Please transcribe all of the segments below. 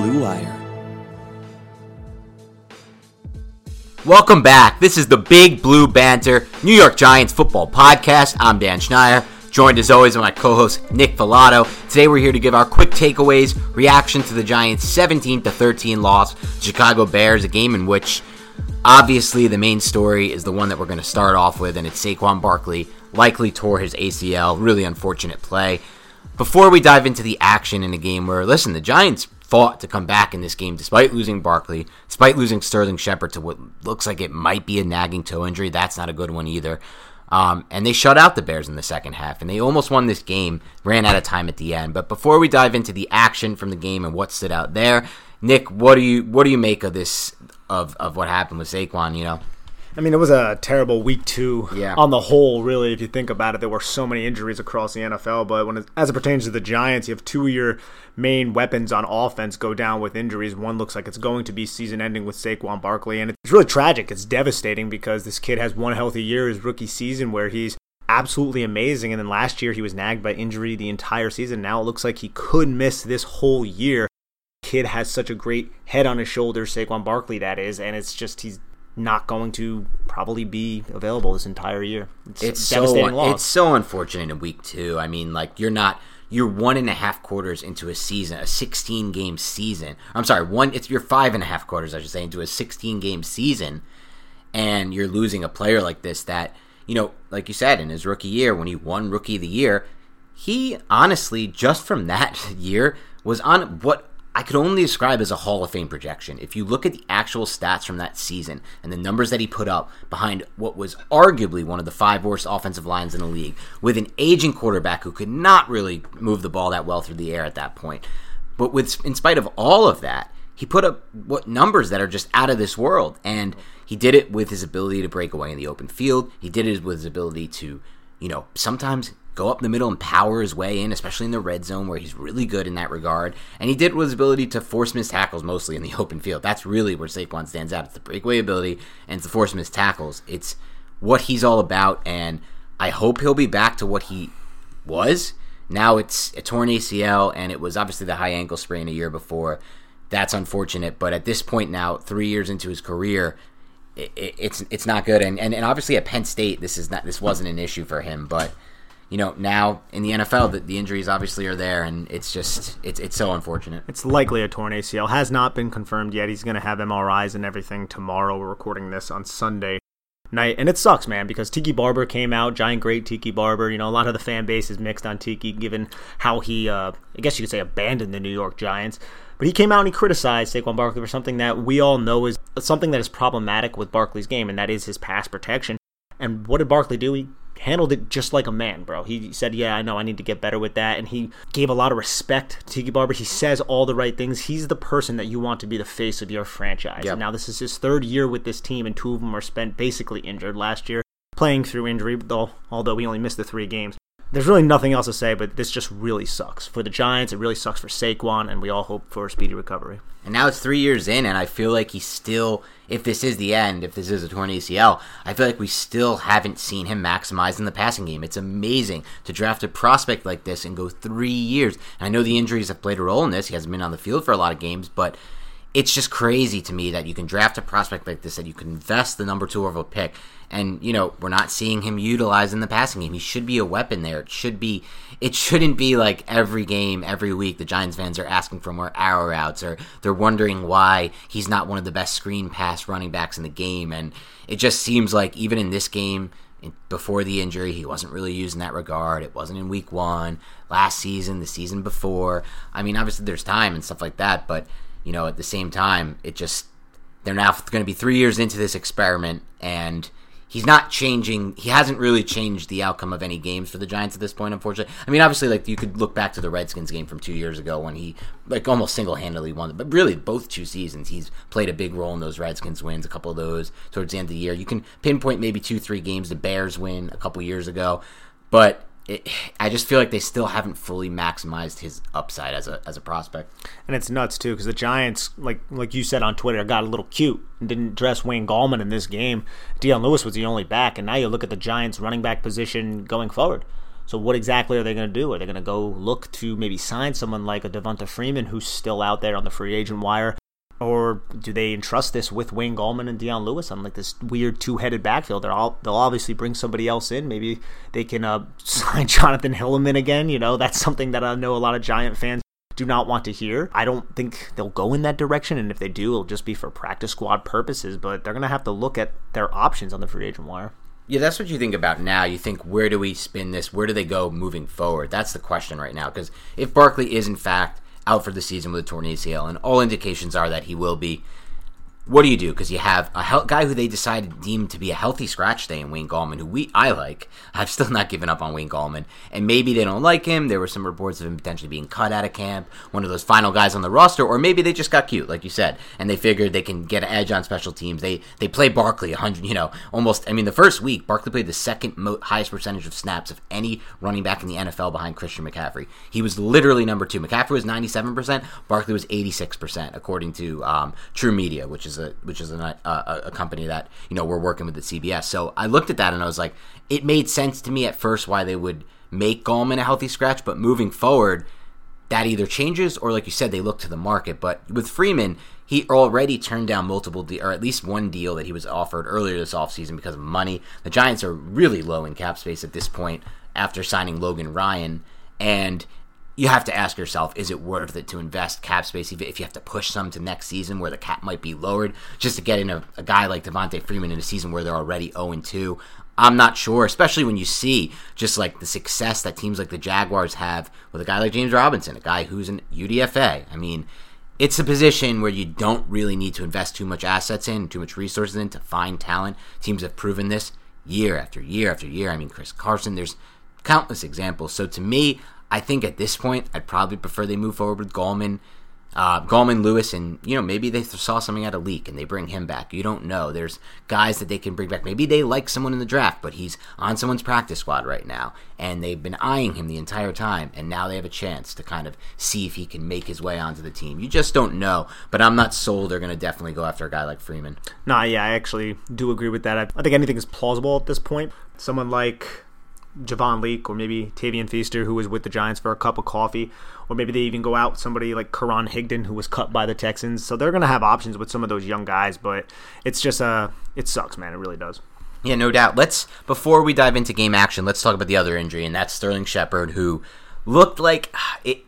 Blue Wire. Welcome back. This is the Big Blue Banter New York Giants football podcast. I'm Dan Schneier, joined as always by my co-host Nick Falato. Today we're here to give our quick takeaways, reaction to the Giants' 17 13 loss to Chicago Bears, a game in which obviously the main story is the one that we're going to start off with, and it's Saquon Barkley likely tore his ACL. Really unfortunate play. Before we dive into the action in a game where, listen, the Giants fought to come back in this game despite losing Barkley, despite losing Sterling Shepard to what looks like it might be a nagging toe injury. That's not a good one either. Um, and they shut out the Bears in the second half, and they almost won this game. Ran out of time at the end. But before we dive into the action from the game and what stood out there, Nick, what do you what do you make of this of of what happened with Saquon? You know. I mean, it was a terrible week two Yeah. on the whole, really, if you think about it. There were so many injuries across the NFL, but when it, as it pertains to the Giants, you have two of your main weapons on offense go down with injuries. One looks like it's going to be season ending with Saquon Barkley, and it's really tragic. It's devastating because this kid has one healthy year, his rookie season, where he's absolutely amazing, and then last year he was nagged by injury the entire season. Now it looks like he could miss this whole year. Kid has such a great head on his shoulders, Saquon Barkley, that is, and it's just he's not going to probably be available this entire year. It's, it's devastating so loss. it's so unfortunate in week two. I mean, like you're not you're one and a half quarters into a season, a 16 game season. I'm sorry, one it's you're five and a half quarters, I should say, into a 16 game season, and you're losing a player like this that you know, like you said, in his rookie year when he won Rookie of the Year, he honestly just from that year was on what I could only describe as a Hall of Fame projection. If you look at the actual stats from that season and the numbers that he put up behind what was arguably one of the five worst offensive lines in the league, with an aging quarterback who could not really move the ball that well through the air at that point. But with in spite of all of that, he put up what numbers that are just out of this world. And he did it with his ability to break away in the open field. He did it with his ability to, you know, sometimes go up the middle and power his way in, especially in the red zone where he's really good in that regard. And he did it with his ability to force missed tackles mostly in the open field. That's really where Saquon stands out. It's the breakaway ability and it's the force missed tackles. It's what he's all about, and I hope he'll be back to what he was. Now it's a torn ACL, and it was obviously the high ankle sprain a year before. That's unfortunate, but at this point now, three years into his career, it, it's it's not good. And, and and obviously at Penn State, this is not this wasn't an issue for him, but you know now in the NFL, the, the injuries obviously are there, and it's just it's it's so unfortunate. It's likely a torn ACL. Has not been confirmed yet. He's going to have MRIs and everything tomorrow. We're recording this on Sunday night, and it sucks, man, because Tiki Barber came out, giant great Tiki Barber. You know, a lot of the fan base is mixed on Tiki, given how he, uh, I guess you could say, abandoned the New York Giants. But he came out and he criticized Saquon Barkley for something that we all know is something that is problematic with Barkley's game, and that is his pass protection. And what did Barkley do? He handled it just like a man, bro. He said, "Yeah, I know, I need to get better with that," and he gave a lot of respect to Tiki Barber. He says all the right things. He's the person that you want to be the face of your franchise. Yep. And now this is his third year with this team, and two of them are spent basically injured last year, playing through injury. Though, although we only missed the three games there's really nothing else to say, but this just really sucks for the Giants. It really sucks for Saquon, and we all hope for a speedy recovery. And now it's three years in, and I feel like he's still, if this is the end, if this is a torn ACL, I feel like we still haven't seen him maximize in the passing game. It's amazing to draft a prospect like this and go three years. And I know the injuries have played a role in this. He hasn't been on the field for a lot of games, but it's just crazy to me that you can draft a prospect like this, that you can invest the number two overall pick, and you know we're not seeing him utilized in the passing game. He should be a weapon there. It should be. It shouldn't be like every game, every week, the Giants fans are asking for more arrow routes, or they're wondering why he's not one of the best screen pass running backs in the game. And it just seems like even in this game, before the injury, he wasn't really used in that regard. It wasn't in week one, last season, the season before. I mean, obviously there's time and stuff like that, but you know, at the same time, it just they're now going to be three years into this experiment, and he's not changing. He hasn't really changed the outcome of any games for the Giants at this point, unfortunately. I mean, obviously, like you could look back to the Redskins game from two years ago when he like almost single handedly won. But really, both two seasons, he's played a big role in those Redskins wins. A couple of those towards the end of the year. You can pinpoint maybe two, three games the Bears win a couple years ago, but it, I just feel like they still haven't fully maximized his upside as a as a prospect. And it's nuts too because the Giants, like like you said on Twitter, got a little cute and didn't dress Wayne Gallman in this game. Dion Lewis was the only back, and now you look at the Giants' running back position going forward. So what exactly are they going to do? Are they going to go look to maybe sign someone like a Devonta Freeman who's still out there on the free agent wire? Or do they entrust this with Wayne Gallman and Dion Lewis on like this weird two-headed backfield? They're all, they'll obviously bring somebody else in. Maybe they can uh, sign Jonathan Hilliman again. You know, that's something that I know a lot of Giant fans do not want to hear. I don't think they'll go in that direction, and if they do, it'll just be for practice squad purposes. But they're going to have to look at their options on the free agent wire. Yeah, that's what you think about now. You think, where do we spin this? Where do they go moving forward? That's the question right now. Because if Barkley is, in fact, out for the season with a torn ACL, and all indications are that he will be what do you do? Because you have a guy who they decided deemed to be a healthy scratch stay in Wayne Gallman, who we I like. I've still not given up on Wayne Gallman, and maybe they don't like him. There were some reports of him potentially being cut out of camp, one of those final guys on the roster, or maybe they just got cute, like you said, and they figured they can get an edge on special teams. They they play Barkley hundred, you know, almost. I mean, the first week Barkley played the second mo- highest percentage of snaps of any running back in the NFL behind Christian McCaffrey. He was literally number two. McCaffrey was ninety seven percent. Barkley was eighty six percent, according to um, TruMedia, which is a which is a, uh, a, a, company that you know we're working with at CBS. So I looked at that and I was like, it made sense to me at first why they would make Gallman a healthy scratch, but moving forward, that either changes or, like you said, they look to the market. But with Freeman, he already turned down multiple, de- or at least one deal that he was offered earlier this offseason because of money. The Giants are really low in cap space at this point after signing Logan Ryan, and you have to ask yourself, is it worth it to invest cap space if you have to push some to next season where the cap might be lowered just to get in a, a guy like Devonta Freeman in a season where they're already 0 2? I'm not sure, especially when you see just like the success that teams like the Jaguars have with a guy like James Robinson, a guy who's an UDFA. I mean, it's a position where you don't really need to invest too much assets in, too much resources in to find talent. Teams have proven this year after year after year. I mean, Chris Carson, there's countless examples. So to me, I think at this point, I'd probably prefer they move forward with Gallman, uh, Gallman, Lewis, and you know maybe they saw something at a leak and they bring him back. You don't know. There's guys that they can bring back. Maybe they like someone in the draft, but he's on someone's practice squad right now, and they've been eyeing him the entire time, and now they have a chance to kind of see if he can make his way onto the team. You just don't know. But I'm not sold. They're going to definitely go after a guy like Freeman. Nah, yeah, I actually do agree with that. I, I think anything is plausible at this point. Someone like Javon Leake or maybe Tavian Feaster, who was with the Giants for a cup of coffee, or maybe they even go out somebody like Karan Higdon, who was cut by the Texans. So they're going to have options with some of those young guys, but it's just uh, it sucks, man. It really does. Yeah, no doubt. Let's before we dive into game action, let's talk about the other injury, and that's Sterling Shepard, who looked like it.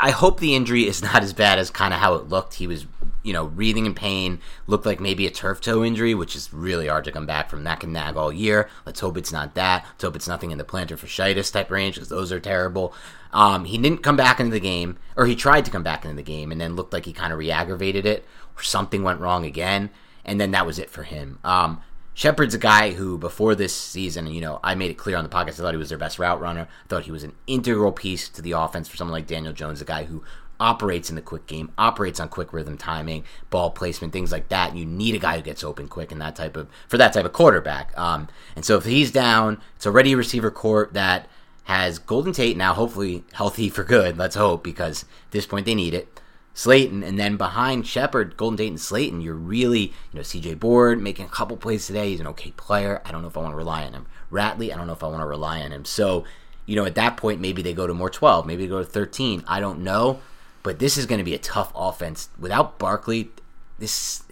I hope the injury is not as bad as kind of how it looked. He was, you know, breathing in pain. Looked like maybe a turf toe injury, which is really hard to come back from. That can nag all year. Let's hope it's not that. Let's hope it's nothing in the plantar fasciitis type range, because those are terrible. Um, he didn't come back into the game, or he tried to come back into the game, and then looked like he kind of re-aggravated it, or something went wrong again, and then that was it for him. Um, Shepard's a guy who, before this season, you know, I made it clear on the podcast, I thought he was their best route runner. I thought he was an integral piece to the offense for someone like Daniel Jones, a guy who operates in the quick game, operates on quick rhythm timing, ball placement, things like that. You need a guy who gets open quick and that type of for that type of quarterback. Um, and so if he's down, it's already a receiver court that has Golden Tate now, hopefully healthy for good. Let's hope because at this point they need it. Slayton, and then behind Shepard, Golden Tate, and Slayton, you're really, you know, CJ Board making a couple plays today. He's an okay player. I don't know if I want to rely on him. Ratley, I don't know if I want to rely on him. So, you know, at that point, maybe they go to more 12, maybe they go to 13. I don't know, but this is going to be a tough offense without Barkley. This,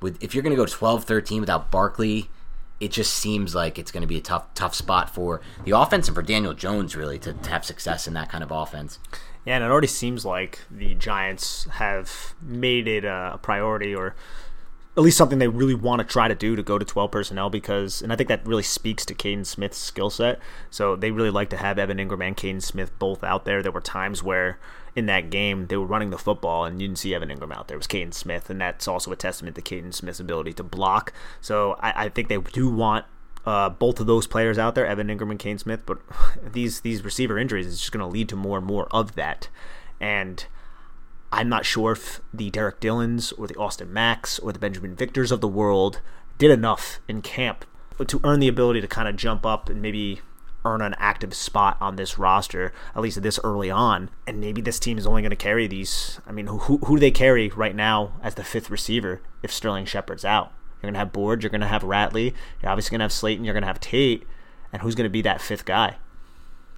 with if you're going to go 12, 13 without Barkley, it just seems like it's going to be a tough, tough spot for the offense and for Daniel Jones really to, to have success in that kind of offense. Yeah, and it already seems like the Giants have made it a priority or at least something they really want to try to do to go to 12 personnel because, and I think that really speaks to Kaden Smith's skill set. So they really like to have Evan Engram and Kaden Smith both out there. There were times where in that game they were running the football and you didn't see Evan Engram out there. It was Kaden Smith, and that's also a testament to Kaden Smith's ability to block. So I, I think they do want uh, both of those players out there, Evan Engram and Kaden Smith. But these these receiver injuries is just going to lead to more and more of that. And I'm not sure if the Derek Dillons or the Austin Macks or the Benjamin Victors of the world did enough in camp to earn the ability to kind of jump up and maybe earn an active spot on this roster, at least this early on. And maybe this team is only going to carry these. I mean, who, who do they carry right now as the fifth receiver if Sterling Shepard's out? You're going to have Board. You're going to have Ratley. You're obviously going to have Slayton. You're going to have Tate. And who's going to be that fifth guy?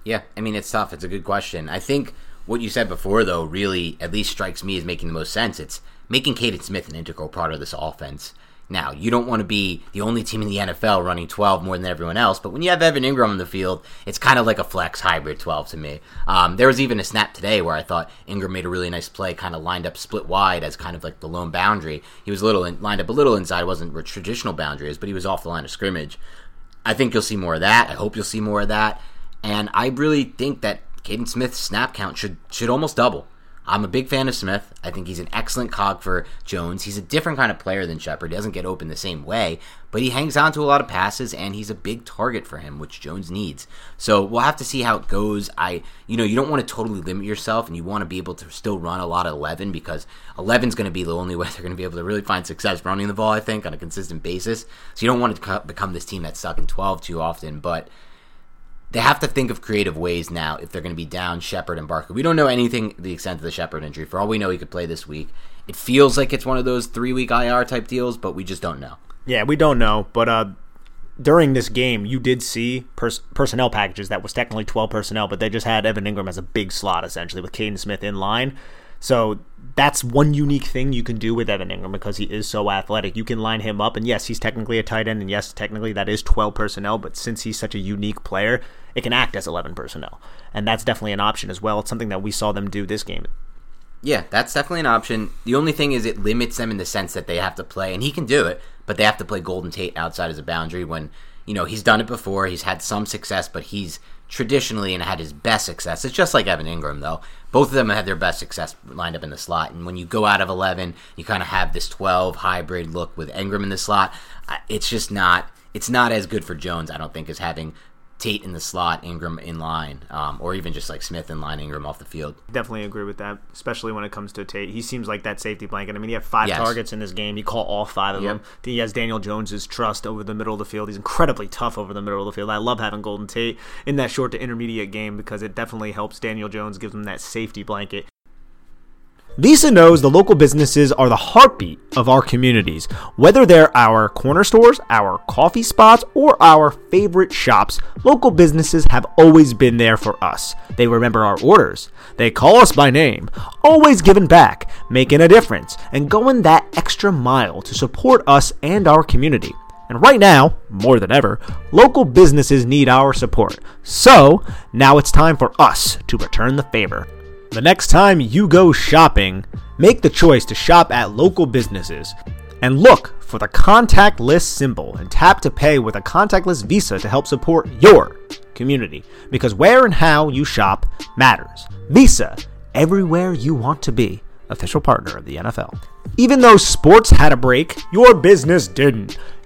Yeah, I mean, it's tough. It's a good question. I think what you said before, though, really at least strikes me as making the most sense. It's making Kaden Smith an integral part of this offense. Now, you don't want to be the only team in the NFL running 12 more than everyone else, but when you have Evan Engram on the field, it's kind of like a flex hybrid 12 to me. Um, there was even a snap today where I thought Engram made a really nice play, kind of lined up split wide as kind of like the lone boundary. He was a little in, lined up a little inside, wasn't traditional boundary is, but he was off the line of scrimmage. I think you'll see more of that. I hope you'll see more of that. And I really think that Kaden Smith's snap count should should almost double. I'm a big fan of Smith. I think he's an excellent cog for Jones. He's a different kind of player than Shepard. He doesn't get open the same way, but he hangs on to a lot of passes and he's a big target for him, which Jones needs. So we'll have to see how it goes. I, you know, you don't want to totally limit yourself and you want to be able to still run a lot of 11 because 11 is going to be the only way they're going to be able to really find success running the ball, I think, on a consistent basis. So you don't want to become this team that's stuck in 12 too often, but they have to think of creative ways now if they're going to be down Shepard and Barkley. We don't know anything the extent of the Shepard injury. For all we know, he could play this week. It feels like it's one of those three week IR type deals, but we just don't know. Yeah, we don't know. But uh, during this game, you did see pers- personnel packages that was technically 12 personnel, but they just had Evan Engram as a big slot essentially with Kaden Smith in line. So that's one unique thing you can do with Evan Engram because he is so athletic. You can line him up, and yes, he's technically a tight end, and yes, technically that is 12 personnel, but since he's such a unique player, it can act as 11 personnel. And that's definitely an option as well. It's something that we saw them do this game. Yeah, that's definitely an option. The only thing is it limits them in the sense that they have to play, and he can do it, but they have to play Golden Tate outside as a boundary when, you know, he's done it before. He's had some success, but he's traditionally and had his best success. It's just like Evan Engram, though. Both of them had their best success lined up in the slot. And when you go out of 11, you kind of have this 12 hybrid look with Engram in the slot. It's just not. It's not as good for Jones, I don't think, as having Tate in the slot, Engram in line, um, or even just like Smith in line, Engram off the field. Definitely agree with that, especially when it comes to Tate. He seems like that safety blanket. I mean, he had five yes. targets in this game. He caught all five of yep. them. He has Daniel Jones's trust over the middle of the field. He's incredibly tough over the middle of the field. I love having Golden Tate in that short to intermediate game because it definitely helps Daniel Jones, gives him that safety blanket. Visa knows the local businesses are the heartbeat of our communities. Whether they're our corner stores, our coffee spots, or our favorite shops, local businesses have always been there for us. They remember our orders. They call us by name, always giving back, making a difference, and going that extra mile to support us and our community. And right now, more than ever, local businesses need our support. So, now it's time for us to return the favor. The next time you go shopping, make the choice to shop at local businesses and look for the contactless symbol and tap to pay with a contactless Visa to help support your community because where and how you shop matters. Visa, everywhere you want to be, official partner of the NFL. Even though sports had a break, your business didn't.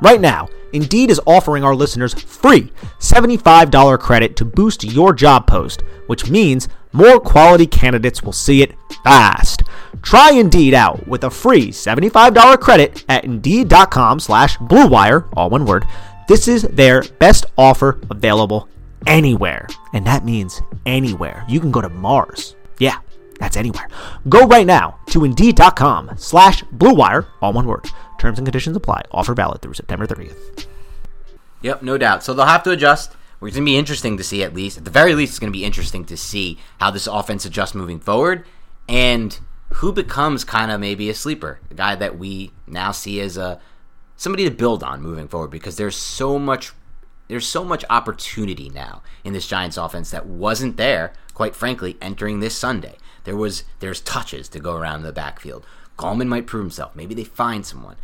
Right now, Indeed is offering our listeners free $75 credit to boost your job post, which means more quality candidates will see it fast. Try Indeed out with a free $75 credit at Indeed.com slash BlueWire, all one word. This is their best offer available anywhere. And that means anywhere. You can go to Mars. Yeah, that's anywhere. Go right now to Indeed.com slash BlueWire, all one word. Terms and conditions apply. Offer valid through September 30th. Yep, no doubt. So they'll have to adjust. It's going to be interesting to see at least. At the very least, it's going to be interesting to see how this offense adjusts moving forward and who becomes kind of maybe a sleeper, a guy that we now see as a somebody to build on moving forward because there's so much there's so much opportunity now in this Giants offense that wasn't there, quite frankly, entering this Sunday. There was there's touches to go around the backfield. Gallman might prove himself. Maybe they find someone.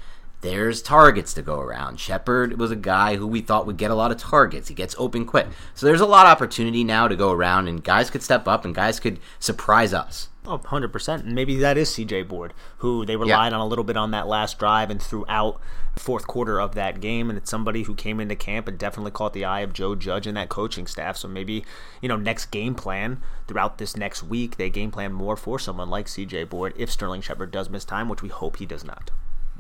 There's targets to go around. Shepard was a guy who we thought would get a lot of targets. He gets open quick. So there's a lot of opportunity now to go around, and guys could step up and guys could surprise us. Oh, 100%. And maybe that is CJ Board, who they relied yeah. on a little bit on that last drive and throughout fourth quarter of that game. And it's somebody who came into camp and definitely caught the eye of Joe Judge and that coaching staff. So maybe, you know, next game plan throughout this next week, they game plan more for someone like CJ Board if Sterling Shepard does miss time, which we hope he does not.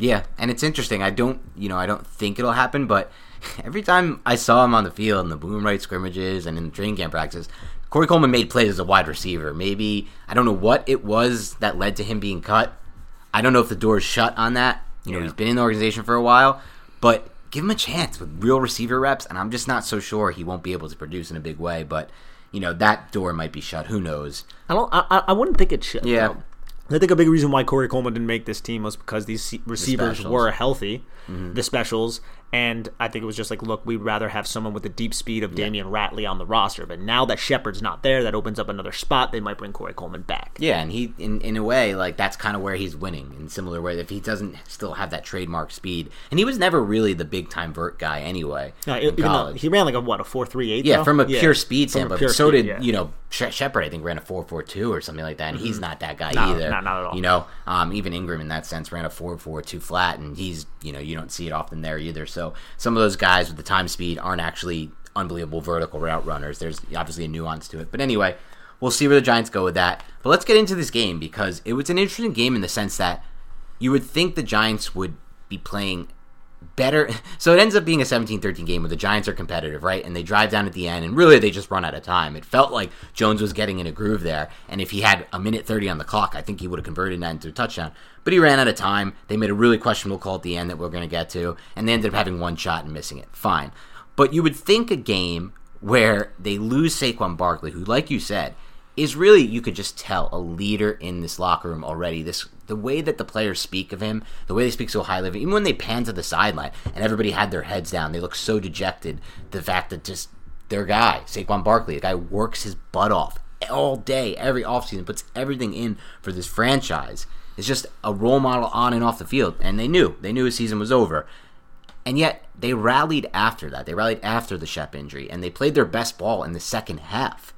Yeah, and it's interesting. I don't, you know, I don't think it'll happen, but every time I saw him on the field in the boom right scrimmages and in the training camp practices, Corey Coleman made plays as a wide receiver. Maybe I don't know what it was that led to him being cut. I don't know if the door is shut on that. You know, yeah. he's been in the organization for a while, but give him a chance with real receiver reps, and I'm just not so sure he won't be able to produce in a big way. But you know, that door might be shut. Who knows? I don't. I, I wouldn't think it's shut. Yeah. I think a big reason why Corey Coleman didn't make this team was because these receivers the were healthy, mm-hmm. the specials, and I think it was just like, look, we'd rather have someone with the deep speed of yeah. Ratley on the roster. But now that Shepard's not there, that opens up another spot. They might bring Corey Coleman back. Yeah, and he, in, in a way, like that's kind of where he's winning in similar way. If he doesn't still have that trademark speed, and he was never really the big time vert guy anyway. No, Yeah, he ran like a what a four three eight. Yeah, though? from a yeah. pure speed standpoint. So speed, did yeah. you know Shepard? I think ran a four four two or something like that, and mm-hmm. he's not that guy no, either. Not, not at all. You know, um, even Engram in that sense ran a four four two flat, and he's you know you don't see it often there either. So some of those guys with the time speed aren't actually unbelievable vertical route runners. There's obviously a nuance to it. But anyway, we'll see where the Giants go with that. But let's get into this game because it was an interesting game in the sense that you would think the Giants would be playing better. So it ends up being a 17-13 game where the Giants are competitive, right? And they drive down at the end, and really they just run out of time. It felt like Jones was getting in a groove there, and if he had a minute 30 on the clock, I think he would have converted that into a touchdown. But he ran out of time. They made a really questionable call at the end that we're going to get to, and they ended up having one shot and missing it. Fine. But you would think a game where they lose Saquon Barkley, who, like you said, is really you could just tell a leader in this locker room already. This the way that the players speak of him, the way they speak so highly of him, even when they pan to the sideline and everybody had their heads down, they look so dejected. The fact that just their guy, Saquon Barkley. The guy works his butt off all day, every offseason, puts everything in for this franchise. Is just a role model on and off the field. And they knew. They knew his season was over. And yet they rallied after that. They rallied after the Shep injury and they played their best ball in the second half.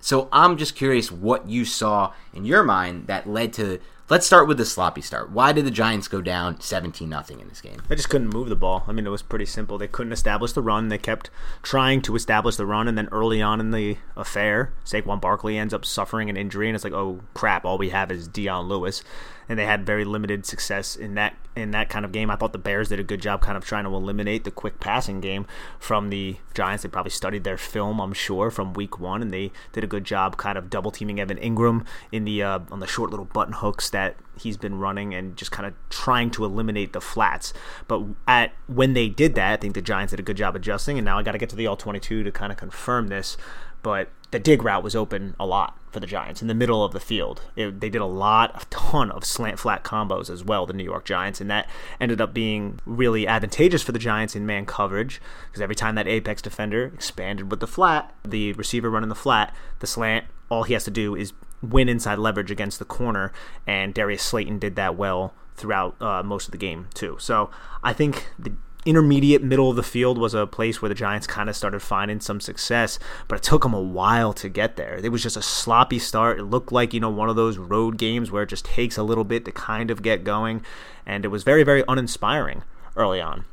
So I'm just curious what you saw in your mind that led to Let's start with the sloppy start. Why did the Giants go down 17 nothing in this game? They just couldn't move the ball. I mean, it was pretty simple. They couldn't establish the run. They kept trying to establish the run, and then early on in the affair, Saquon Barkley ends up suffering an injury, and it's like, oh crap, all we have is Dion Lewis and they had very limited success in that in that kind of game. I thought the Bears did a good job kind of trying to eliminate the quick passing game from the Giants. They probably studied their film, I'm sure, from week one, and they did a good job kind of double teaming Evan Engram in the uh, on the short little button hooks that he's been running and just kind of trying to eliminate the flats. But at when they did that, I think the Giants did a good job adjusting. And now I got to get to the all 22 to kind of confirm this. But the dig route was open a lot for the Giants in the middle of the field. It, they did a lot, a ton of slant flat combos as well, the New York Giants, and that ended up being really advantageous for the Giants in man coverage because every time that apex defender expanded with the flat, the receiver running the flat, the slant, all he has to do is win inside leverage against the corner, and Darius Slayton did that well throughout uh, most of the game too. So I think the intermediate middle of the field was a place where the Giants kind of started finding some success, but it took them a while to get there. It was just a sloppy start. It looked like, you know, one of those road games where it just takes a little bit to kind of get going, and it was very, very uninspiring early on.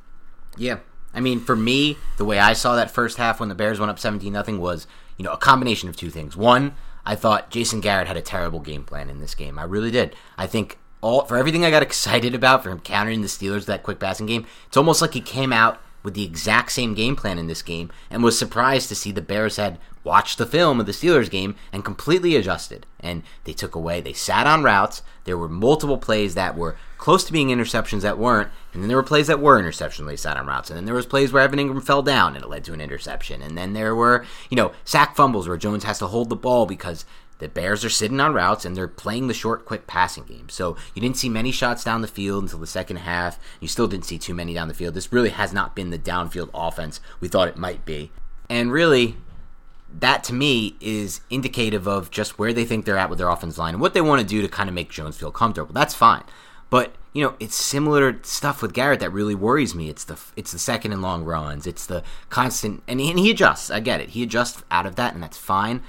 Yeah. I mean, for me, the way I saw that first half when the Bears went up 17 nothing was, you know, a combination of two things. One, I thought Jason Garrett had a terrible game plan in this game. I really did. I think all for everything I got excited about for him countering the Steelers that quick passing game. It's almost like he came out with the exact same game plan in this game and was surprised to see the Bears had watched the film of the Steelers game and completely adjusted. And they took away, they sat on routes. There were multiple plays that were close to being interceptions that weren't, and then there were plays that were interceptions they sat on routes. And then there was plays where Evan Engram fell down and it led to an interception. And then there were, you know, sack fumbles where Jones has to hold the ball because the Bears are sitting on routes and they're playing the short, quick passing game. So you didn't see many shots down the field until the second half. You still didn't see too many down the field. This really has not been the downfield offense we thought it might be. And really, that to me is indicative of just where they think they're at with their offense line and what they want to do to kind of make Jones feel comfortable. That's fine. But you know, it's similar stuff with Garrett that really worries me. It's the it's the second and long runs. It's the constant and he, and he adjusts. I get it. He adjusts out of that, and that's fine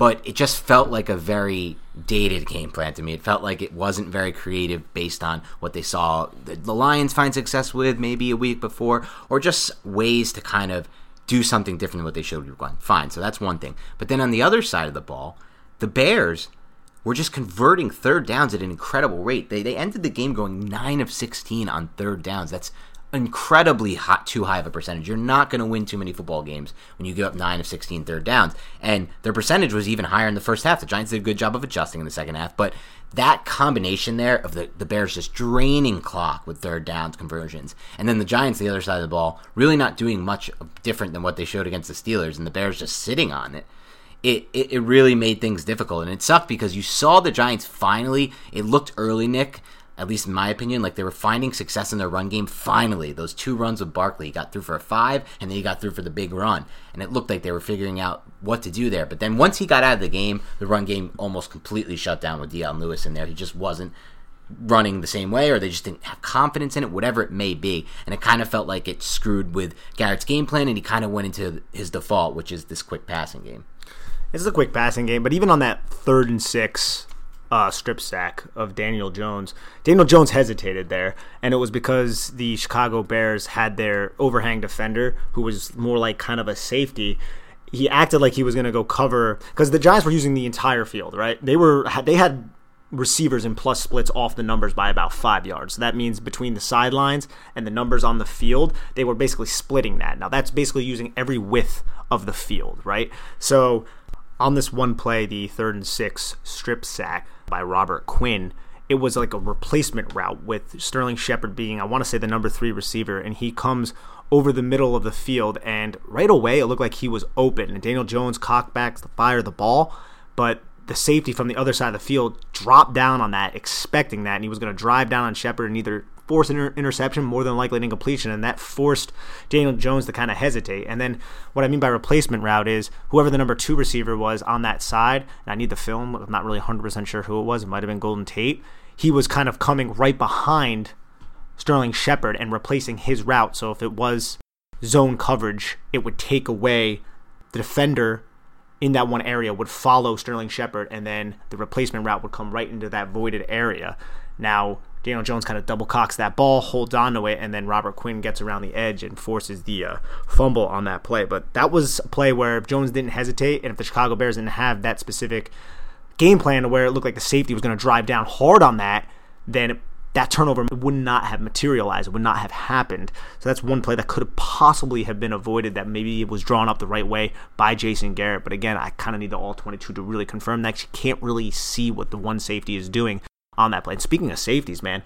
but it just felt like a very dated game plan to me. It felt like it wasn't very creative based on what they saw the, the Lions find success with maybe a week before, or just ways to kind of do something different than what they showed week one. Fine, so that's one thing. But then on the other side of the ball, the Bears were just converting third downs at an incredible rate. They, they ended the game going 9 of 16 on third downs. That's incredibly hot, too high of a percentage. You're not going to win too many football games when you give up 9 of 16 third downs. And their percentage was even higher in the first half. The Giants did a good job of adjusting in the second half, but that combination there of the, the Bears just draining clock with third downs conversions, and then the Giants, the other side of the ball, really not doing much different than what they showed against the Steelers, and the Bears just sitting on it. It, it, it really made things difficult, and it sucked because you saw the Giants finally. It looked early, Nick, at least in my opinion, like they were finding success in their run game. Finally, those two runs with Barkley he got through for a five, and then he got through for the big run, and it looked like they were figuring out what to do there. But then once he got out of the game, the run game almost completely shut down with Dion Lewis in there. He just wasn't running the same way, or they just didn't have confidence in it, whatever it may be. And it kind of felt like it screwed with Garrett's game plan, and he kind of went into his default, which is this quick passing game. This is a quick passing game, but even on that third and six uh, strip sack of Daniel Jones. Daniel Jones hesitated there, and it was because the Chicago Bears had their overhang defender, who was more like kind of a safety. He acted like he was going to go cover because the Giants were using the entire field, right? They were they had receivers in plus splits off the numbers by about five yards. So that means between the sidelines and the numbers on the field, they were basically splitting that. Now that's basically using every width of the field, right? So on this one play, the third and six strip sack by Robert Quinn, it was like a replacement route with Sterling Shepard being, I want to say, the number three receiver, and he comes over the middle of the field, and right away it looked like he was open, and Daniel Jones cockbacks to fire the ball, but the safety from the other side of the field dropped down on that, expecting that, and he was going to drive down on Shepard and either force an inter- interception, more than likely an incompletion, and that forced Daniel Jones to kind of hesitate. And then what I mean by replacement route is whoever the number two receiver was on that side, and I need the film, I'm not really 100% sure who it was, it might have been Golden Tate. He was kind of coming right behind Sterling Shepard and replacing his route. So if it was zone coverage, it would take away the defender in that one area would follow Sterling Shepard, and then the replacement route would come right into that voided area. Now, Daniel Jones kind of double cocks that ball, holds on to it, and then Robert Quinn gets around the edge and forces the uh, fumble on that play. But that was a play where Jones didn't hesitate, and if the Chicago Bears didn't have that specific game plan to where it looked like the safety was going to drive down hard on that, then that turnover would not have materialized, it would not have happened. So that's one play that could have possibly have been avoided that maybe it was drawn up the right way by Jason Garrett. But again, I kind of need the all 22 to really confirm that. You can't really see what the one safety is doing on that play. And speaking of safeties, man,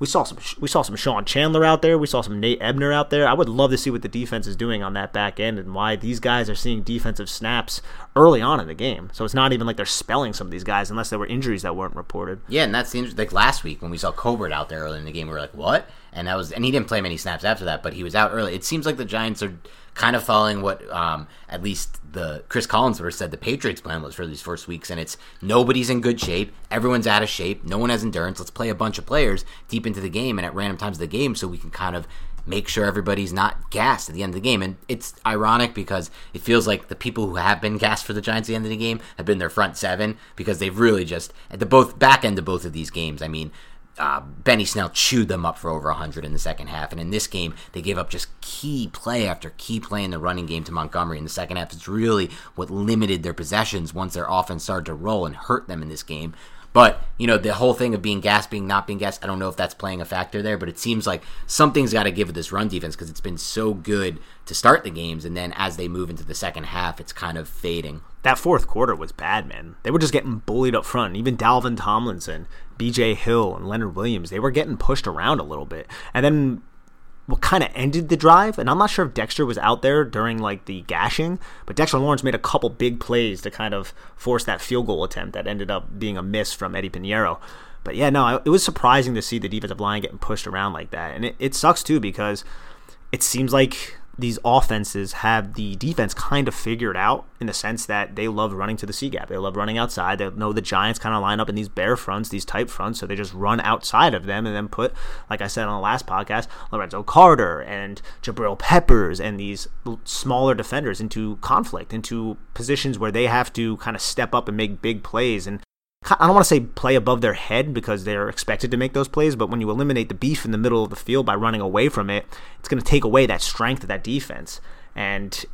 we saw some we saw some Sean Chandler out there. We saw some Nate Ebner out there. I would love to see what the defense is doing on that back end and why these guys are seeing defensive snaps early on in the game. So it's not even like they're spelling some of these guys unless there were injuries that weren't reported. Yeah, and that's the like last week when we saw Colbert out there early in the game, we were like, what? And that was and he didn't play many snaps after that, but he was out early. It seems like the Giants are kind of following what um, at least the Chris Collinsworth said the Patriots plan was for these first weeks, and it's nobody's in good shape, everyone's out of shape, no one has endurance. Let's play a bunch of players deep into the game and at random times of the game so we can kind of make sure everybody's not gassed at the end of the game. And it's ironic because it feels like the people who have been gassed for the Giants at the end of the game have been their front seven because they've really just at the both back end of both of these games. I mean, uh, Benny Snell chewed them up for over 100 in the second half. And in this game, they gave up just key play after key play in the running game to Montgomery in the second half. It's really what limited their possessions once their offense started to roll and hurt them in this game. But, you know, the whole thing of being gas, being not being gas, I don't know if that's playing a factor there, but it seems like something's got to give with this run defense because it's been so good to start the games. And then as they move into the second half, it's kind of fading. That fourth quarter was bad, man. They were just getting bullied up front. Even Dalvin Tomlinson, BJ Hill, and Leonard Williams, they were getting pushed around a little bit. And then what kind of ended the drive, and I'm not sure if Dexter was out there during like the gashing, but Dexter Lawrence made a couple big plays to kind of force that field goal attempt that ended up being a miss from Eddie Piñeiro. But yeah, no, it was surprising to see the defensive line getting pushed around like that, and it, it sucks too because it seems like these offenses have the defense kind of figured out in the sense that they love running to the C gap. They love running outside. They know the Giants kind of line up in these bear fronts, these tight fronts, so they just run outside of them and then put, like I said on the last podcast, Lorenzo Carter and Jabril Peppers and these smaller defenders into conflict, into positions where they have to kind of step up and make big plays. And I don't want to say play above their head because they're expected to make those plays, but when you eliminate the beef in the middle of the field by running away from it, it's going to take away that strength of that defense. And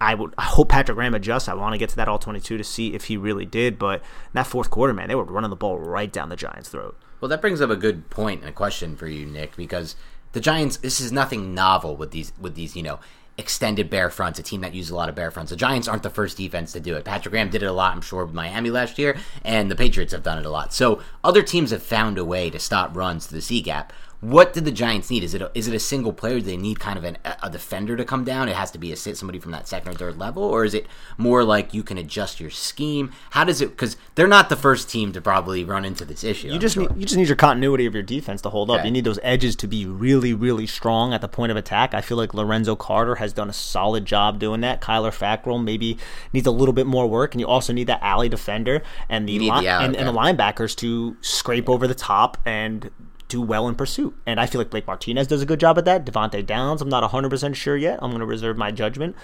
I would I hope Patrick Graham adjusts. I want to get to that all 22 to see if he really did, but that fourth quarter, man, they were running the ball right down the Giants' throat. Well, that brings up a good point and a question for you, Nick, because the Giants this is nothing novel with these with these, you know, extended bear fronts, a team that uses a lot of bear fronts. The Giants aren't the first defense to do it. Patrick Graham did it a lot, I'm sure, with Miami last year, and the Patriots have done it a lot. So other teams have found a way to stop runs to the C gap. What did the Giants need? Is it a, is it a single player? Do they need kind of an, a defender to come down? It has to be a sit somebody from that second or third level, or is it more like you can adjust your scheme? How does it? Because they're not the first team to probably run into this issue. You I'm just sure. need, you just need your continuity of your defense to hold up. Okay. You need those edges to be really really strong at the point of attack. I feel like Lorenzo Carter has done a solid job doing that. Kyler Fackrell maybe needs a little bit more work, and you also need that alley defender and the, li- the and, and the linebackers to scrape over the top and do well in pursuit. And I feel like Blake Martinez does a good job at that. Devante Downs, I'm not 100% sure yet. I'm going to reserve my judgment.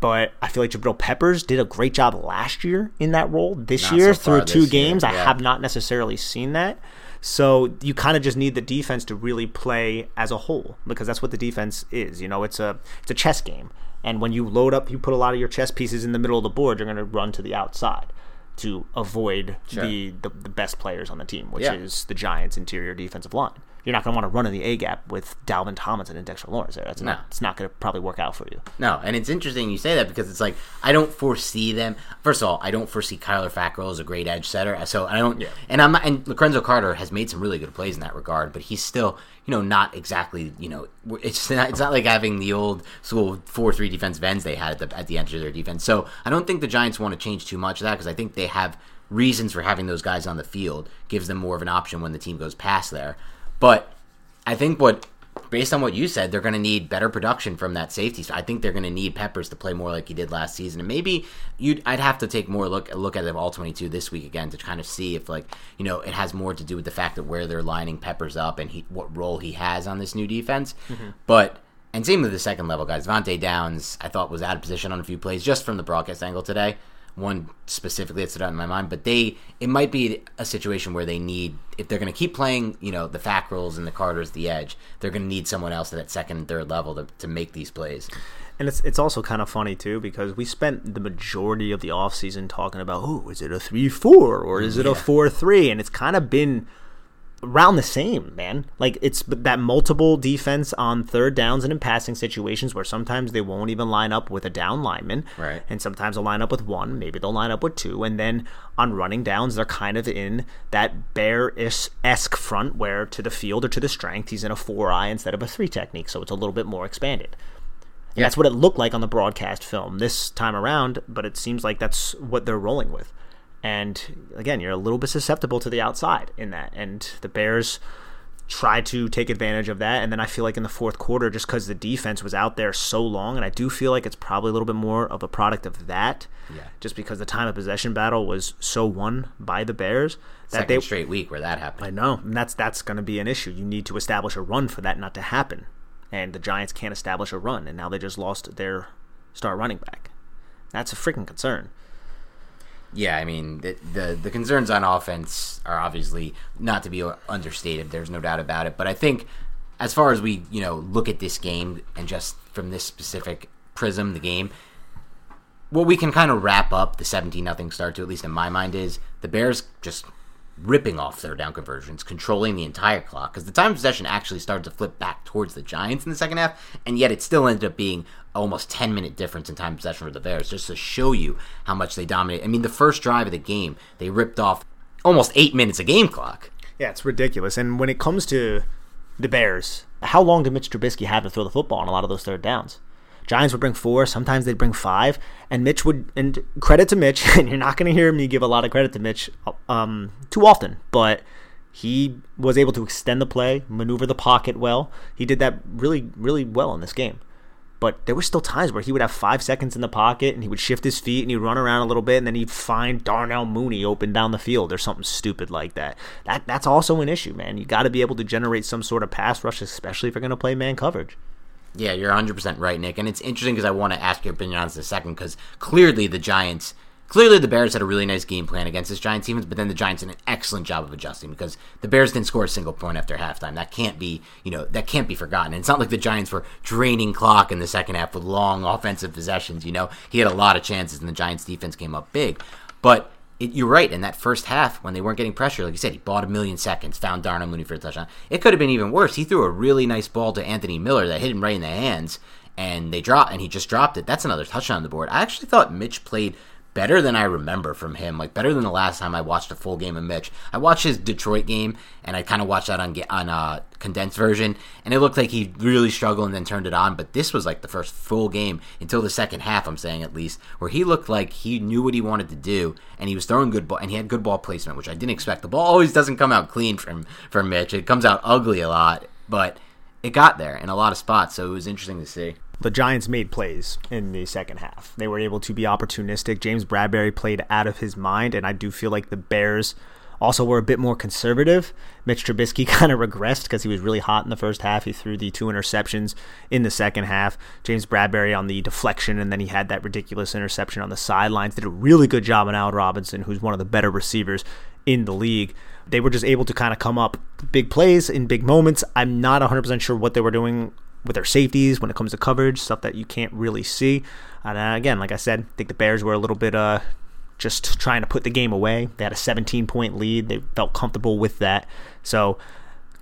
But I feel like Jabril Peppers did a great job last year in that role. This not year, so through two games, year, yeah. I have not necessarily seen that. So you kind of just need the defense to really play as a whole because that's what the defense is. You know, it's a it's a chess game. And when you load up, you put a lot of your chess pieces in the middle of the board, you're going to run to the outside to avoid sure. the, the, the best players on the team, which yeah. is the Giants' interior defensive line. You're not going to want to run in the A gap with Dalvin Tomlinson and Dexter Lawrence there. That's no. not. It's not going to probably work out for you. No, and it's interesting you say that because it's like I don't foresee them. First of all, I don't foresee Kyler Fackrell as a great edge setter. Uh, so I don't. Yeah. And I'm not, and Lorenzo Carter has made some really good plays in that regard, but he's still you know, not exactly, you know, it's not, it's not like having the old school four three defensive ends they had at the, at the edge of their defense. So I don't think the Giants want to change too much of that because I think they have reasons for having those guys on the field. Gives them more of an option when the team goes past there. But I think what based on what you said, they're going to need better production from that safety. So I think they're going to need Peppers to play more like he did last season, and maybe you'd, I'd have to take more look look at the all twenty two this week again to kind of see if like you know it has more to do with the fact that where they're lining Peppers up and he, what role he has on this new defense. Mm-hmm. But and same with the second level guys. Devante Downs, I thought was out of position on a few plays just from the broadcast angle today one specifically that stood out in my mind, but they it might be a situation where they need if they're going to keep playing, you know, the Fackrells and the Carters the edge, they're going to need someone else at that second and third level to, to make these plays. And it's it's also kind of funny too because we spent the majority of the offseason talking about, oh, is it a three four or is it yeah. a four three? And it's kind of been around the same, man. Like it's that multiple defense on third downs and in passing situations where sometimes they won't even line up with a down lineman, right? And sometimes they'll line up with one, maybe they'll line up with two, and then on running downs they're kind of in that bear esque front where to the field or to the strength he's in a four eye instead of a three technique, so it's a little bit more expanded. Yeah. That's what it looked like on the broadcast film this time around, but it seems like that's what they're rolling with. And again, you're a little bit susceptible to the outside in that. And the Bears try to take advantage of that. And then I feel like in the fourth quarter, just because the defense was out there so long, and I do feel like it's probably a little bit more of a product of that, yeah. just because the time of possession battle was so won by the Bears. That Second they, straight week where that happened. I know, and that's that's going to be an issue. You need to establish a run for that not to happen, and the Giants can't establish a run, and now they just lost their star running back. That's a freaking concern. Yeah, I mean the, the, the concerns on offense are obviously not to be understated. There's no doubt about it. But I think as far as we you know look at this game and just from this specific prism, the game, what we can kind of wrap up the 17 nothing start to at least in my mind is the Bears just ripping off their down conversions, controlling the entire clock. Because the time possession actually started to flip back towards the Giants in the second half, and yet it still ended up being almost 10 minute difference in time possession for the Bears, just to show you how much they dominate. I mean, the first drive of the game, they ripped off almost eight minutes of game clock. Yeah, it's ridiculous. And when it comes to the Bears, how long did Mitch Trubisky have to throw the football on a lot of those third downs? Giants would bring four, sometimes they'd bring five, and Mitch would. And credit to Mitch, and you're not going to hear me give a lot of credit to Mitch um, too often, but he was able to extend the play, maneuver the pocket well. He did that really, really well in this game. But there were still times where he would have five seconds in the pocket and he would shift his feet and he'd run around a little bit and then he'd find Darnell Mooney open down the field or something stupid like that. That that's also an issue, man. You got to be able to generate some sort of pass rush, especially if you're going to play man coverage. Yeah, you're 100% right, Nick. And it's interesting because I want to ask your opinion on this in a second because clearly the Giants, clearly the Bears had a really nice game plan against this Giants defense, but then the Giants did an excellent job of adjusting because the Bears didn't score a single point after halftime. That can't be, you know, that can't be forgotten. And it's not like the Giants were draining clock in the second half with long offensive possessions, you know. He had a lot of chances and the Giants defense came up big. But it, you're right. In that first half, when they weren't getting pressure, like you said, he bought a million seconds, found Darnell Mooney for a touchdown. It could have been even worse. He threw a really nice ball to Anthony Miller that hit him right in the hands, and they dropped, and he just dropped it. That's another touchdown on the board. I actually thought Mitch played better than I remember from him. Like better than the last time I watched a full game of Mitch. I watched his Detroit game, and I kind of watched that on on a uh, condensed version, and it looked like he really struggled and then turned it on. But this was like the first full game until the second half. I'm saying at least where he looked like he knew what he wanted to do, and he was throwing good ball, and he had good ball placement, which I didn't expect. The ball always doesn't come out clean from from Mitch. It comes out ugly a lot, but it got there in a lot of spots. So it was interesting to see the Giants made plays in the second half. They were able to be opportunistic. James Bradberry played out of his mind, and I do feel like the Bears also were a bit more conservative. Mitch Trubisky kind of regressed because he was really hot in the first half. He threw the two interceptions in the second half. James Bradberry on the deflection, and then he had that ridiculous interception on the sidelines. Did a really good job on Al Robinson, who's one of the better receivers in the league. They were just able to kind of come up big plays in big moments. I'm not 100% sure what they were doing with their safeties when it comes to coverage, stuff that you can't really see. And uh, again, like I said, I think the Bears were a little bit uh, just trying to put the game away. They had a 17 point lead. They felt comfortable with that. So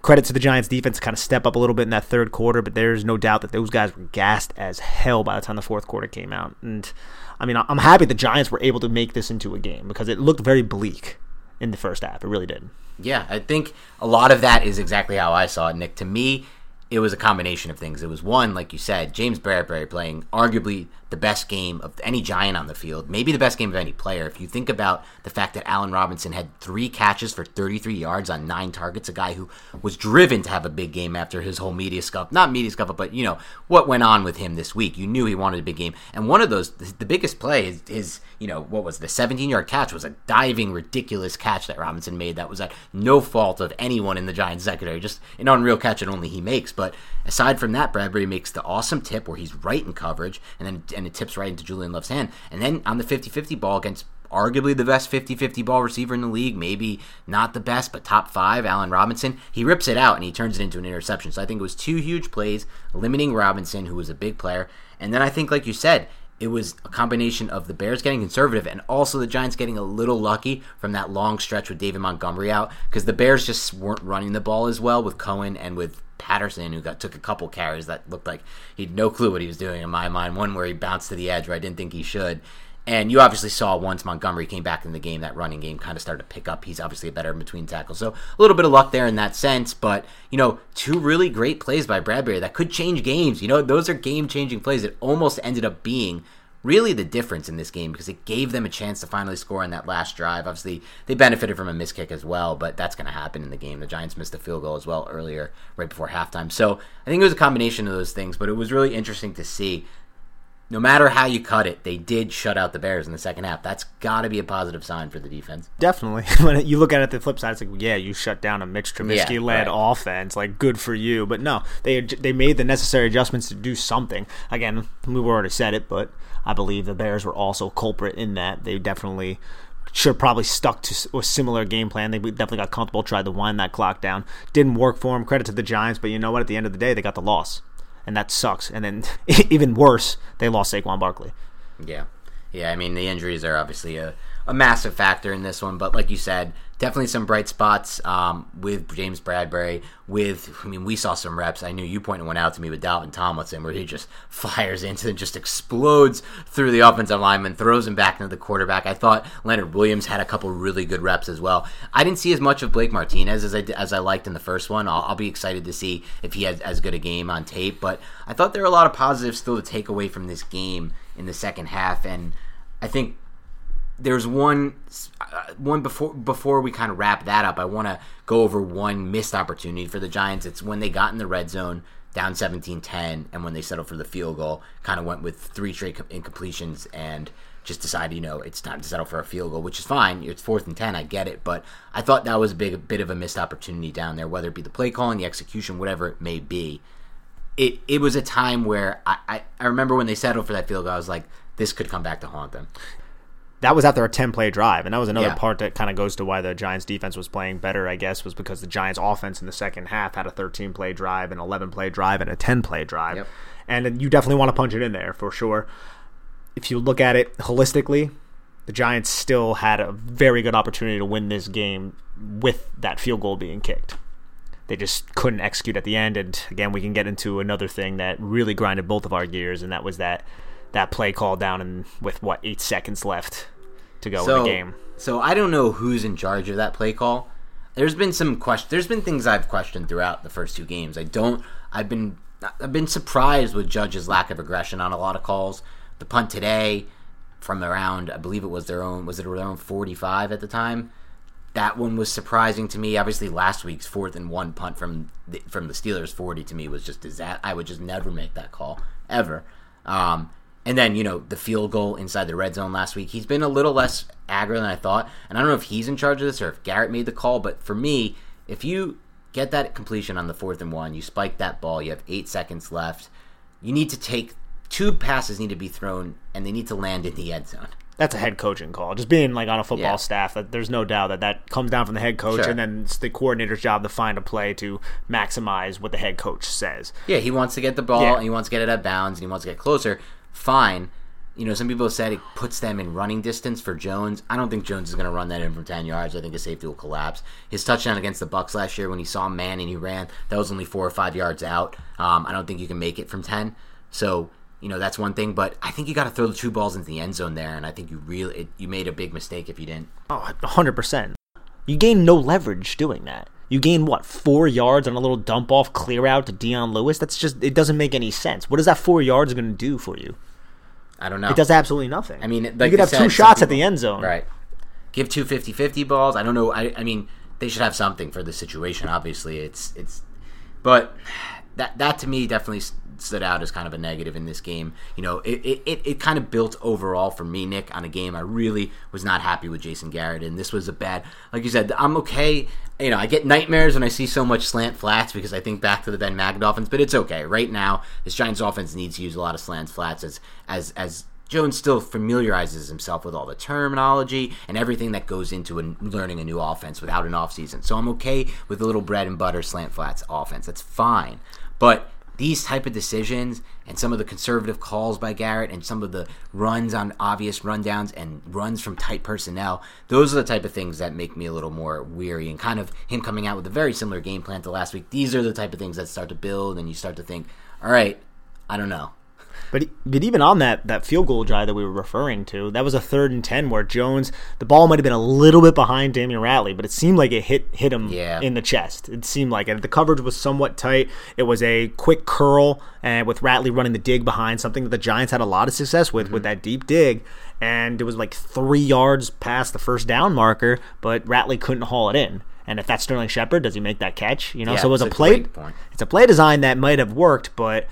credit to the Giants defense to kind of step up a little bit in that third quarter, but there's no doubt that those guys were gassed as hell by the time the fourth quarter came out. And I mean, I'm happy the Giants were able to make this into a game because it looked very bleak in the first half. It really did. Yeah, I think a lot of that is exactly how I saw it, Nick. To me, it was a combination of things. It was one, like you said, James Bradberry playing arguably the best game of any Giant on the field, maybe the best game of any player. If you think about the fact that Allen Robinson had three catches for 33 yards on nine targets, a guy who was driven to have a big game after his whole media scuffle, not media scuffle, but you know what went on with him this week. You knew he wanted a big game, and one of those, the biggest play is, is you know what was the 17 yard catch was a diving ridiculous catch that Robinson made that was at no fault of anyone in the Giants secondary, just an unreal catch that only he makes. But aside from that, Bradberry makes the awesome tip where he's right in coverage, and then and it tips right into Julian Love's hand. And then on the 50 50 ball against arguably the best 50 50 ball receiver in the league, maybe not the best, but top five, Allen Robinson, he rips it out and he turns it into an interception. So I think it was two huge plays, limiting Robinson, who was a big player. And then I think, like you said, it was a combination of the Bears getting conservative and also the Giants getting a little lucky from that long stretch with David Montgomery out because the Bears just weren't running the ball as well with Cohen and with Patterson, who got took a couple carries that looked like he had no clue what he was doing in my mind. One where he bounced to the edge where I didn't think he should. And you obviously saw once Montgomery came back in the game, that running game kind of started to pick up. He's obviously a better in between tackles. So a little bit of luck there in that sense. But, you know, two really great plays by Bradberry that could change games. You know, those are game changing plays that almost ended up being really the difference in this game because it gave them a chance to finally score on that last drive. Obviously, they benefited from a miss kick as well, but that's going to happen in the game. The Giants missed a field goal as well earlier, right before halftime. So I think it was a combination of those things, but it was really interesting to see. No matter how you cut it, they did shut out the Bears in the second half. That's got to be a positive sign for the defense. Definitely. when you look at it the flip side, it's like, yeah, you shut down a Mitch Trubisky led yeah, right. offense. Like, good for you. But no, they they made the necessary adjustments to do something. Again, we've already said it, but I believe the Bears were also culprit in that. They definitely should have probably stuck to a similar game plan. They definitely got comfortable, tried to wind that clock down. Didn't work for them. Credit to the Giants, but you know what? At the end of the day, they got the loss, and that sucks. And then even worse, they lost Saquon Barkley. Yeah, yeah. I mean, the injuries are obviously a, a massive factor in this one, but like you said, definitely some bright spots um, with James Bradberry. With I mean, we saw some reps. I knew you pointed one out to me with Dalvin Tomlinson, where he just fires into and just explodes through the offensive lineman, throws him back into the quarterback. I thought Leonard Williams had a couple really good reps as well. I didn't see as much of Blake Martinez as I as I liked in the first one. I'll, I'll be excited to see if he has as good a game on tape. But I thought there were a lot of positives still to take away from this game in the second half, and I think there's one uh, one before before we kind of wrap that up. I want to go over one missed opportunity for the Giants. It's when they got in the red zone down 17-10 and when they settled for the field goal, kind of went with three straight incompletions and just decided, you know, it's time to settle for a field goal, which is fine. It's fourth and 10, I get it, but I thought that was a big bit of a missed opportunity down there, whether it be the play calling, the execution, whatever it may be. It it was a time where I, I, I remember when they settled for that field goal, I was like, this could come back to haunt them that was after a 10 play drive and that was another yeah. part that kind of goes to why the giants defense was playing better i guess was because the giants offense in the second half had a 13 play drive an 11 play drive and a 10 play drive yep. and you definitely want to punch it in there for sure if you look at it holistically the giants still had a very good opportunity to win this game with that field goal being kicked they just couldn't execute at the end and again we can get into another thing that really grinded both of our gears and that was that that play call down and with what eight seconds left to go so, in the game. So I don't know who's in charge of that play call. There's been some question. There's been things I've questioned throughout the first two games. I don't. I've been. I've been surprised with Judge's lack of aggression on a lot of calls. The punt today, from around, I believe it was their own. Was it their own 45 at the time? That one was surprising to me. Obviously, last week's fourth and one punt from the, from the Steelers 40 to me was just that I would just never make that call ever. Um, and then, you know, the field goal inside the red zone last week. He's been a little less aggro than I thought. And I don't know if he's in charge of this or if Garrett made the call, but for me, if you get that completion on the fourth and one, you spike that ball, you have eight seconds left, you need to take two passes need to be thrown and they need to land in the end zone. That's a head coaching call. Just being like on a football yeah. staff, that there's no doubt that that comes down from the head coach, sure. and then it's the coordinator's job to find a play to maximize what the head coach says. Yeah, he wants to get the ball, yeah. and he wants to get it at bounds, and he wants to get closer fine. You know, some people have said it puts them in running distance for Jones. I don't think Jones is going to run that in from 10 yards. I think his safety will collapse. His touchdown against the Bucs last year when he saw man and he ran, that was only four or five yards out. Um, I don't think you can make it from 10. So, you know, that's one thing. But I think you got to throw the two balls into the end zone there, and I think you really it, you made a big mistake if you didn't. Oh, 100%. You gain no leverage doing that. You gain what four yards on a little dump off clear out to Dion Lewis. That's just it doesn't make any sense. What is that four yards going to do for you? I don't know. It does absolutely nothing. I mean, like you could have said, two shots at the end zone. Right. Give two 50-50 balls. I don't know. I, I mean, they should have something for the situation. Obviously, it's it's, but that that to me definitely stood out as kind of a negative in this game. You know, it, it, it, it kind of built overall for me, Nick, on a game I really was not happy with Jason Garrett, and this was a bad. Like you said, I'm okay. You know, I get nightmares when I see so much slant flats because I think back to the Ben Magnet offense, but it's okay. Right now, this Giants offense needs to use a lot of slant flats as as as Jones still familiarizes himself with all the terminology and everything that goes into a, learning a new offense without an offseason. So I'm okay with a little bread and butter slant flats offense. That's fine. But these type of decisions and some of the conservative calls by Garrett and some of the runs on obvious rundowns and runs from tight personnel, those are the type of things that make me a little more weary and kind of him coming out with a very similar game plan to last week. These are the type of things that start to build and you start to think, all right, I don't know. But but even on that that field goal drive that we were referring to, that was a third and ten where Jones the ball might have been a little bit behind Damion Ratley, but it seemed like it hit hit him Yeah. in the chest. It seemed like it. The coverage was somewhat tight. It was a quick curl, and with Ratley running the dig behind something that the Giants had a lot of success with with mm-hmm. that deep dig. And it was like three yards past the first down marker, but Ratley couldn't haul it in. And if that's Sterling Shepard, does he make that catch? You know, Yeah, so it was a play. point. It's a play design that might have worked, but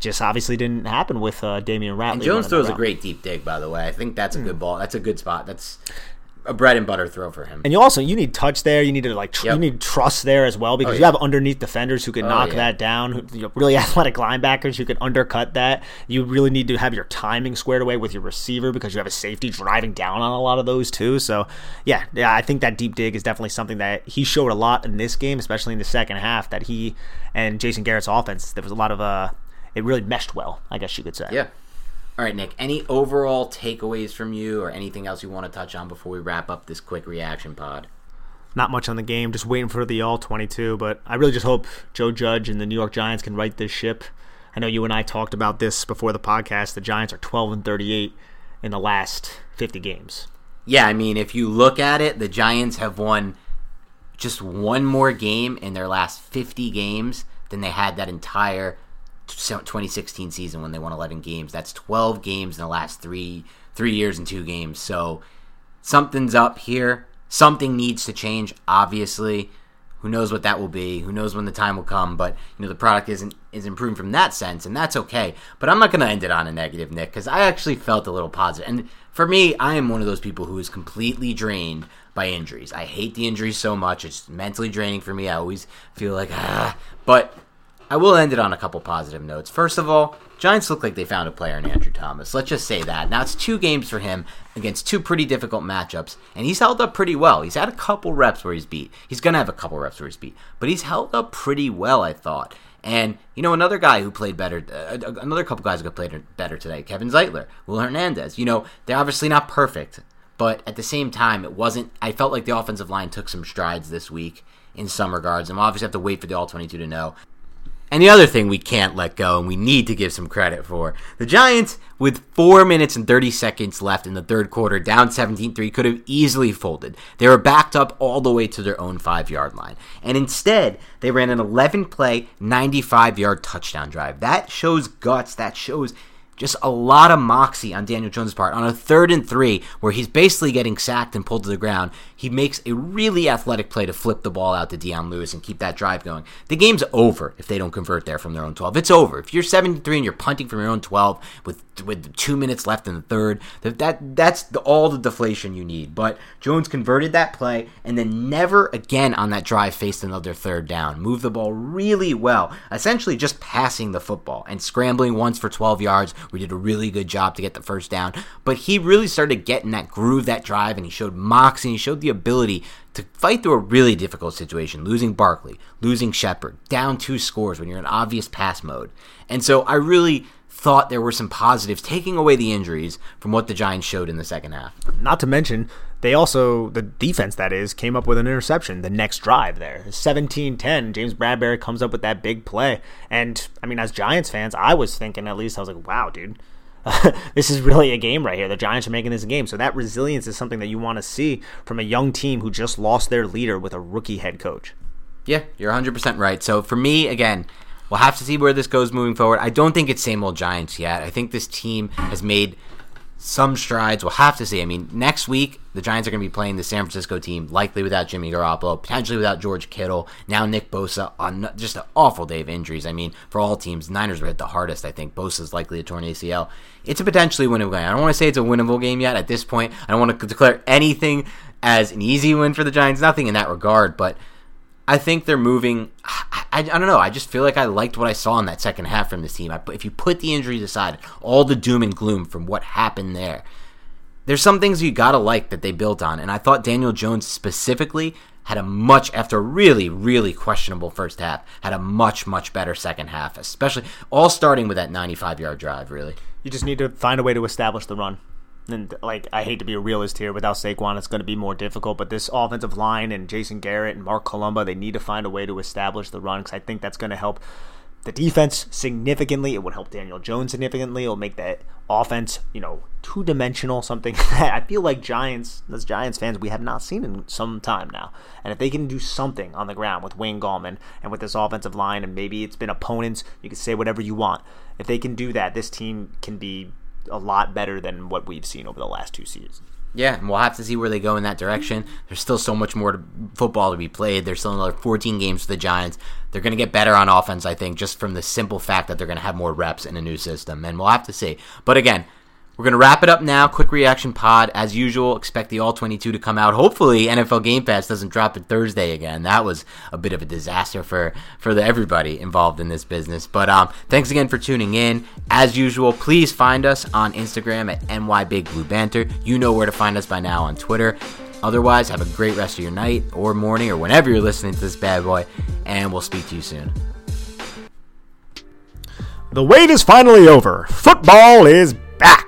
just obviously didn't happen with uh, Damion Ratley. And Jones throws a great deep dig, by the way. I think that's a good ball. That's a good spot. That's a bread and butter throw for him. And you also you need touch there. You need to like tr- Yep. you need trust there as well because Oh, you have underneath defenders who can Oh, knock yeah. that down. Who, you know, really athletic linebackers who can undercut that. You really need to have your timing squared away with your receiver because you have a safety driving down on a lot of those too. So yeah, yeah, I think that deep dig is definitely something that he showed a lot in this game, especially in the second half. That he and Jason Garrett's offense there was a lot of uh, it really meshed well. I guess you could say. Yeah. All right, Nick. Any overall takeaways from you, or anything else you want to touch on before we wrap up this quick reaction pod? not much on the game, just waiting for the all 22. But I really just hope Joe Judge and the New York Giants can right this ship. I know you and I talked about this before the podcast. The Giants are 12 and 38 in the last 50 games. Yeah, I mean, if you look at it, the Giants have won just one more game in their last 50 games than they had that entire t- 2016 season when they won 11 games. That's 12 games in the last three three years and two games. So something's up here. Something needs to change. Obviously, who knows what that will be? Who knows when the time will come? But you know, the product isn't is improving from that sense, and that's okay. But I'm not going to end it on a negative, Nick, because I actually felt a little positive. And for me, I am one of those people who is completely drained by injuries. I hate the injuries so much; it's mentally draining for me. I always feel like ah, but I will end it on a couple positive notes. First of all, Giants look like they found a player in Andrew Thomas. Let's just say that. Now it's two games for him against two pretty difficult matchups, and he's held up pretty well. He's had a couple reps where he's beat. He's gonna have a couple reps where he's beat, but he's held up pretty well, I thought. And you know, another guy who played better, uh, another couple guys who played better today, Kevin Zeitler, Will Hernandez. You know, they're obviously not perfect, but at the same time, it wasn't. I felt like the offensive line took some strides this week in some regards, and we'll obviously have to wait for the all twenty-two to know. And the other thing we can't let go and we need to give some credit for the Giants, with 4 minutes and 30 seconds left in the third quarter, down 17 3, could have easily folded. They were backed up all the way to their own five yard line. And instead, they ran an 11 play, 95 yard touchdown drive. That shows guts. That shows just a lot of moxie on Daniel Jones' part. On a third and three, where he's basically getting sacked and pulled to the ground, he makes a really athletic play to flip the ball out to Dion Lewis and keep that drive going. The game's over if they don't convert there from their own 12. It's over. If you're 73 and you're punting from your own 12 with with two minutes left in the third, that, that that's the, all the deflation you need. But Jones converted that play and then never again on that drive faced another third down. Moved the ball really well, essentially just passing the football and scrambling once for 12 yards. We did a really good job to get the first down. But he really started getting that groove, that drive, and he showed moxie. And he showed the ability to fight through a really difficult situation, losing Barkley, losing Shepard, down two scores when you're in obvious pass mode. And so I really thought there were some positives taking away the injuries from what the Giants showed in the second half. Not to mention, they also, the defense that is, came up with an interception the next drive there. 17 10. James Bradberry comes up with that big play. And, I mean, as Giants fans, I was thinking at least, I was like, wow, dude. this is really a game right here. The Giants are making this a game. So that resilience is something that you want to see from a young team who just lost their leader with a rookie head coach. Yeah, you're 100% right. So for me, again, We'll have to see where this goes moving forward. I don't think it's same old Giants yet. I think this team has made some strides. We'll have to see. I mean, next week the Giants are going to be playing the San Francisco team, likely without Jimmy Garoppolo, potentially without George Kittle. Now Nick Bosa on just an awful day of injuries. I mean, for all teams, Niners were hit the hardest. I think Bosa's likely a torn ACL. It's a potentially winnable game. I don't want to say it's a winnable game yet. At this point, I don't want to declare anything as an easy win for the Giants. Nothing in that regard, but I think they're moving. I, I, don't know. I just feel like I liked what I saw in that second half from this team. I, if you put the injuries aside, all the doom and gloom from what happened there, there's some things you gotta like that they built on. And I thought Daniel Jones specifically had a much after a really really questionable first half had a much much better second half especially all starting with that 95 yard drive really you just need to find a way to establish the run and like I hate to be a realist here, without Saquon, it's going to be more difficult. But this offensive line and Jason Garrett and Marc Colombo, they need to find a way to establish the run because I think that's going to help the defense significantly. It would help Daniel Jones significantly. It'll make that offense, you know, two dimensional. Something that I feel like Giants, as Giants fans, we have not seen in some time now. And if they can do something on the ground with Wayne Gallman and with this offensive line, and maybe it's been opponents, you can say whatever you want. If they can do that, this team can be a lot better than what we've seen over the last two seasons. Yeah, and we'll have to see where they go in that direction. There's still so much more to, football to be played. There's still another 14 games for the Giants. They're going to get better on offense, I think, just from the simple fact that they're going to have more reps in a new system. And we'll have to see. But again, we're going to wrap it up now. Quick reaction pod. As usual, expect the All 22 to come out. Hopefully, NFL Game Pass doesn't drop it Thursday again. That was a bit of a disaster for, for the, everybody involved in this business. But um, thanks again for tuning in. As usual, please find us on Instagram at NYBigBlueBanter. You know where to find us by now on Twitter. Otherwise, have a great rest of your night or morning or whenever you're listening to this bad boy, and we'll speak to you soon. The wait is finally over. Football is back.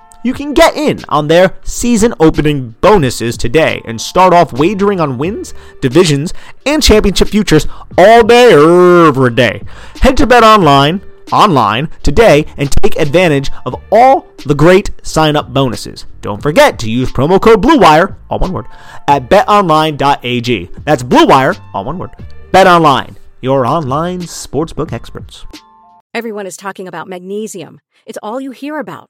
You can get in on their season opening bonuses today and start off wagering on wins, divisions, and championship futures all day, every day. Head to Bet Online online today and take advantage of all the great sign up bonuses. Don't forget to use promo code BLUEWIRE, all one word, at betonline.ag. That's BLUEWIRE, all one word. BetOnline, your online sportsbook experts. Everyone is talking about magnesium. It's all you hear about.